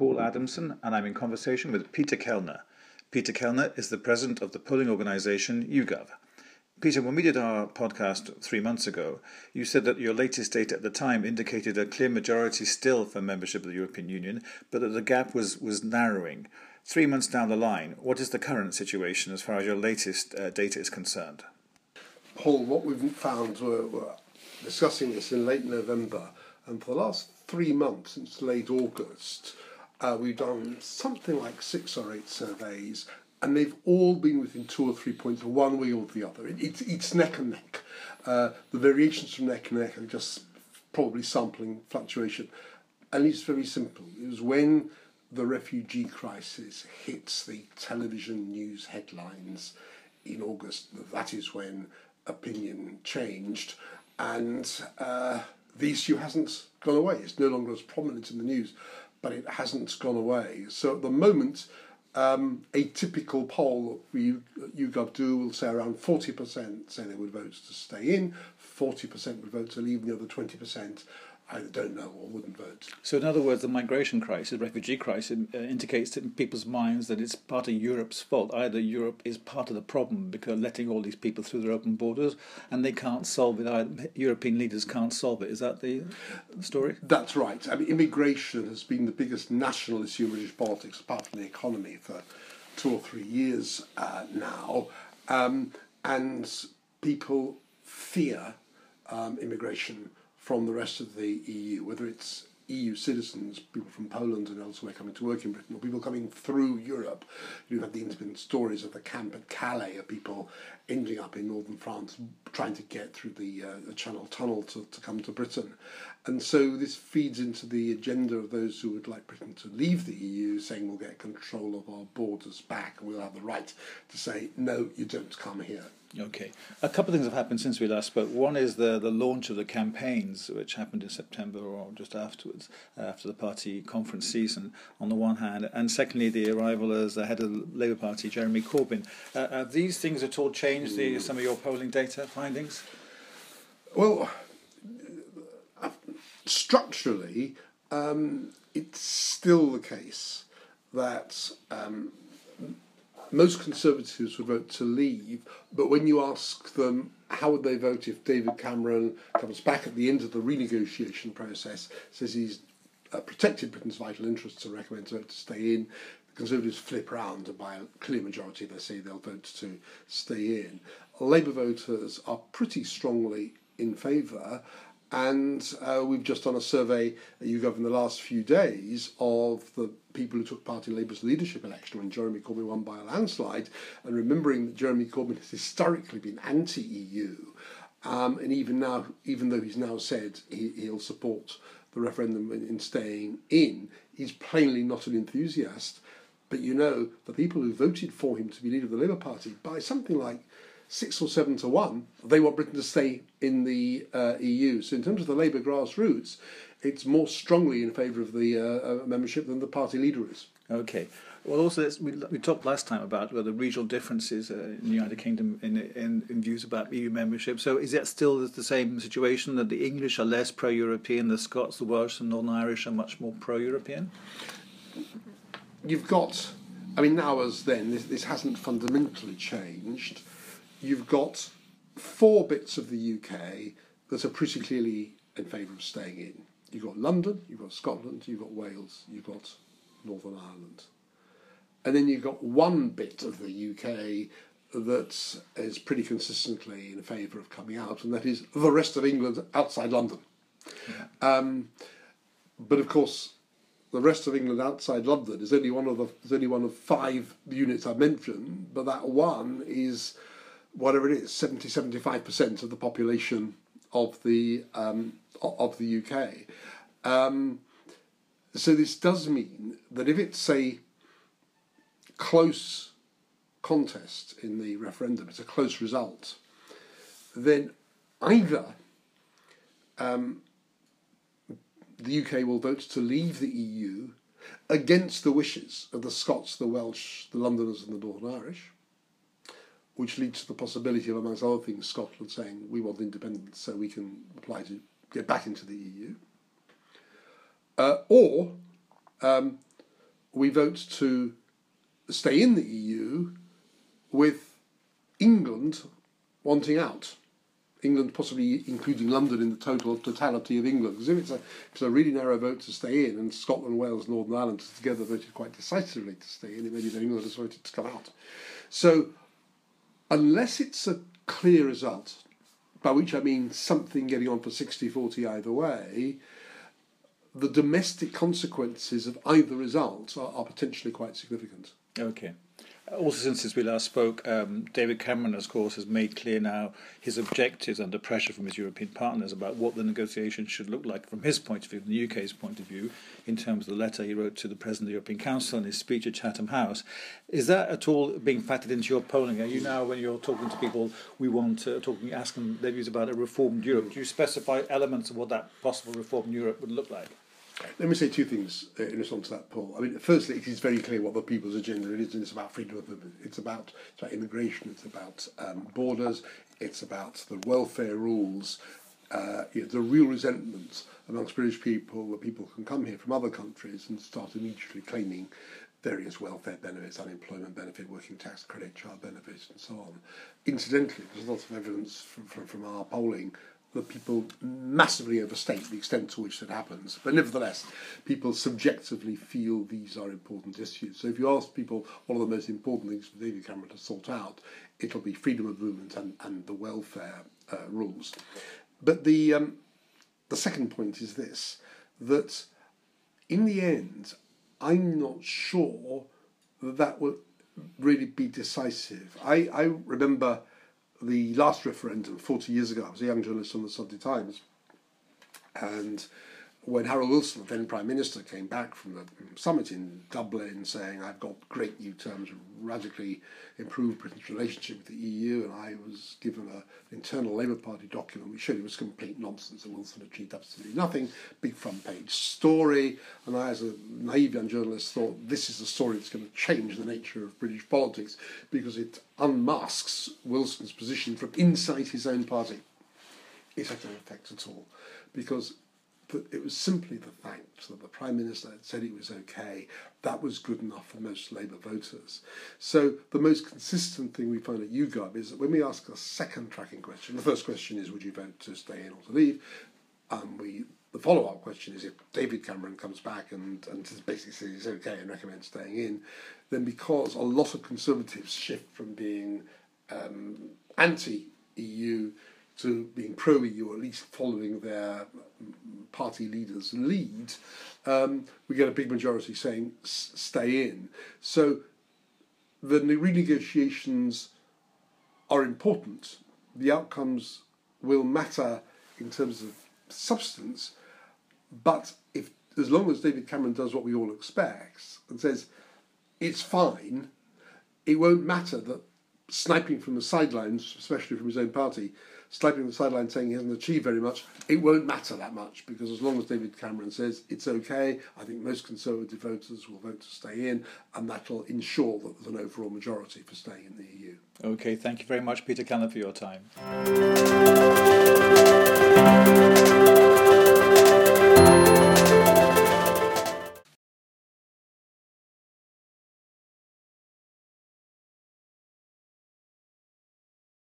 Paul Adamson, and I'm in conversation with Peter Kellner. Peter Kellner is the president of the polling organisation YouGov. Peter, when we did our podcast three months ago, you said that your latest data at the time indicated a clear majority still for membership of the European Union, but that the gap was, was narrowing. Three months down the line, what is the current situation as far as your latest uh, data is concerned? Paul, what we've found, we're, we're discussing this in late November, and for the last three months, since late August, uh, we've done something like six or eight surveys, and they've all been within two or three points, one way or the other. It, it's, it's neck and neck. Uh, the variations from neck and neck are just probably sampling fluctuation. And it's very simple. It was when the refugee crisis hits the television news headlines in August, that is when opinion changed. And uh, the issue hasn't gone away. It's no longer as prominent in the news, but it hasn't gone away. So at the moment, um, a typical poll you YouGov do will say around 40% say they would vote to stay in, 40% would vote to leave, and the other 20% either don't know or wouldn't vote. So, in other words, the migration crisis, refugee crisis, uh, indicates in people's minds that it's part of Europe's fault. Either Europe is part of the problem because letting all these people through their open borders, and they can't solve it. Either. European leaders can't solve it. Is that the story? That's right. I mean, immigration has been the biggest national issue in British politics, apart from the economy, for two or three years uh, now, um, and people fear um, immigration from the rest of the EU, whether it's EU citizens, people from Poland and elsewhere coming to work in Britain, or people coming through Europe. You have had the intermittent stories of the camp at Calais of people ending up in northern France trying to get through the, uh, the Channel Tunnel to, to come to Britain. And so this feeds into the agenda of those who would like Britain to leave the EU, saying we'll get control of our borders back and we'll have the right to say, no, you don't come here. Okay. A couple of things have happened since we last spoke. One is the, the launch of the campaigns, which happened in September or just afterwards, uh, after the party conference season, on the one hand. And secondly, the arrival as the head of the Labour Party, Jeremy Corbyn. Uh, have these things at all changed the, some of your polling data findings? Well, uh, structurally, um, it's still the case that um, most Conservatives would vote to leave, but when you ask them how would they vote if David Cameron comes back at the end of the renegotiation process, says he's uh, protected Britain's vital interests and recommends vote to stay in, the Conservatives flip around and by a clear majority they say they'll vote to stay in. Labour voters are pretty strongly in favour, and uh, we've just done a survey at YouGov in the last few days of the people who took part in Labour's leadership election when Jeremy Corbyn won by a landslide. And remembering that Jeremy Corbyn has historically been anti EU, um, and even now, even though he's now said he, he'll support the referendum in, in staying in, he's plainly not an enthusiast. But you know, the people who voted for him to be leader of the Labour Party by something like six or seven to one, they want Britain to stay in the uh, EU. So, in terms of the Labour grassroots, it's more strongly in favour of the uh, uh, membership than the party leader is. Okay. Well, also, we, we talked last time about well, the regional differences uh, in the United Kingdom in, in, in, views about EU membership. So, is that still the same situation that the English are less pro European, the Scots, the Welsh, and Northern Irish are much more pro European? You've got, I mean, now as then, this, this hasn't fundamentally changed you've got four bits of the UK that are pretty clearly in favour of staying in. You've got London, you've got Scotland, you've got Wales, you've got Northern Ireland. And then you've got one bit of the UK that is pretty consistently in favour of coming out, and that is the rest of England outside London. Um, but of course, the rest of England outside London is only one of the is only one of five units I mentioned, but that one is whatever it is, 70 75% of the population of the, um, of the UK. Um, so this does mean that if it's a close contest in the referendum, it's a close result, then either um, the UK will vote to leave the EU against the wishes of the Scots, the Welsh, the Londoners, and the Northern Irish, which leads to the possibility of, amongst other things, Scotland saying we want independence so we can apply to get back into the EU. Uh, or um, we vote to stay in the EU with England wanting out. England possibly including London in the total totality of England. Because if it's a, if it's a really narrow vote to stay in, and Scotland, Wales, Northern Ireland together voted quite decisively to stay in, it may be that England has voted to come out. So, unless it's a clear result, by which I mean something getting on for 60 40 either way, the domestic consequences of either result are, are potentially quite significant. Okay. Also, since we last spoke, um, David Cameron, of course, has made clear now his objectives under pressure from his European partners about what the negotiations should look like from his point of view, from the UK's point of view, in terms of the letter he wrote to the President of the European Council and his speech at Chatham House. Is that at all being factored into your polling? Are you now, when you're talking to people, we want to talking, ask them their views about a reformed Europe? Do you specify elements of what that possible reformed Europe would look like? Let me say two things uh, in response to that, Paul. I mean, firstly, it is very clear what the people's agenda is, and it's about freedom of movement. It's about, it's about immigration, it's about um, borders, it's about the welfare rules, uh, you know, the real resentment amongst British people that people can come here from other countries and start immediately claiming various welfare benefits, unemployment benefit, working tax credit, child benefits, and so on. Incidentally, there's lots of evidence from, from, from our polling that people massively overstate the extent to which that happens. But nevertheless, people subjectively feel these are important issues. So if you ask people one of the most important things for David Cameron to sort out, it'll be freedom of movement and, and the welfare uh, rules. But the, um, the second point is this that in the end, I'm not sure that that will really be decisive. I, I remember the last referendum 40 years ago, I was a young journalist on the Sunday Times, and when Harold Wilson, the then Prime Minister, came back from the summit in Dublin saying, I've got great new terms, radically improved Britain's relationship with the EU, and I was given a, an internal Labour Party document which showed it was complete nonsense and Wilson achieved absolutely nothing, big front page story, and I, as a naive young journalist, thought this is a story that's going to change the nature of British politics because it unmasks Wilson's position from inside his own party. It had no effect at all because it was simply the fact that the Prime Minister had said it was okay. That was good enough for most Labour voters. So the most consistent thing we find at YouGov is that when we ask a second tracking question, the first question is would you vote to stay in or to leave? Um, we the follow up question is if David Cameron comes back and, and basically says it's okay and recommends staying in, then because a lot of Conservatives shift from being um, anti EU to being pro EU, or at least following their party leaders' lead, um, we get a big majority saying stay in. So the renegotiations are important. The outcomes will matter in terms of substance, but if as long as David Cameron does what we all expect and says it's fine, it won't matter that sniping from the sidelines, especially from his own party, sniping from the sidelines saying he hasn't achieved very much, it won't matter that much because as long as David Cameron says it's okay, I think most Conservative voters will vote to stay in, and that'll ensure that there's an overall majority for staying in the EU. Okay, thank you very much, Peter Kellner, for your time.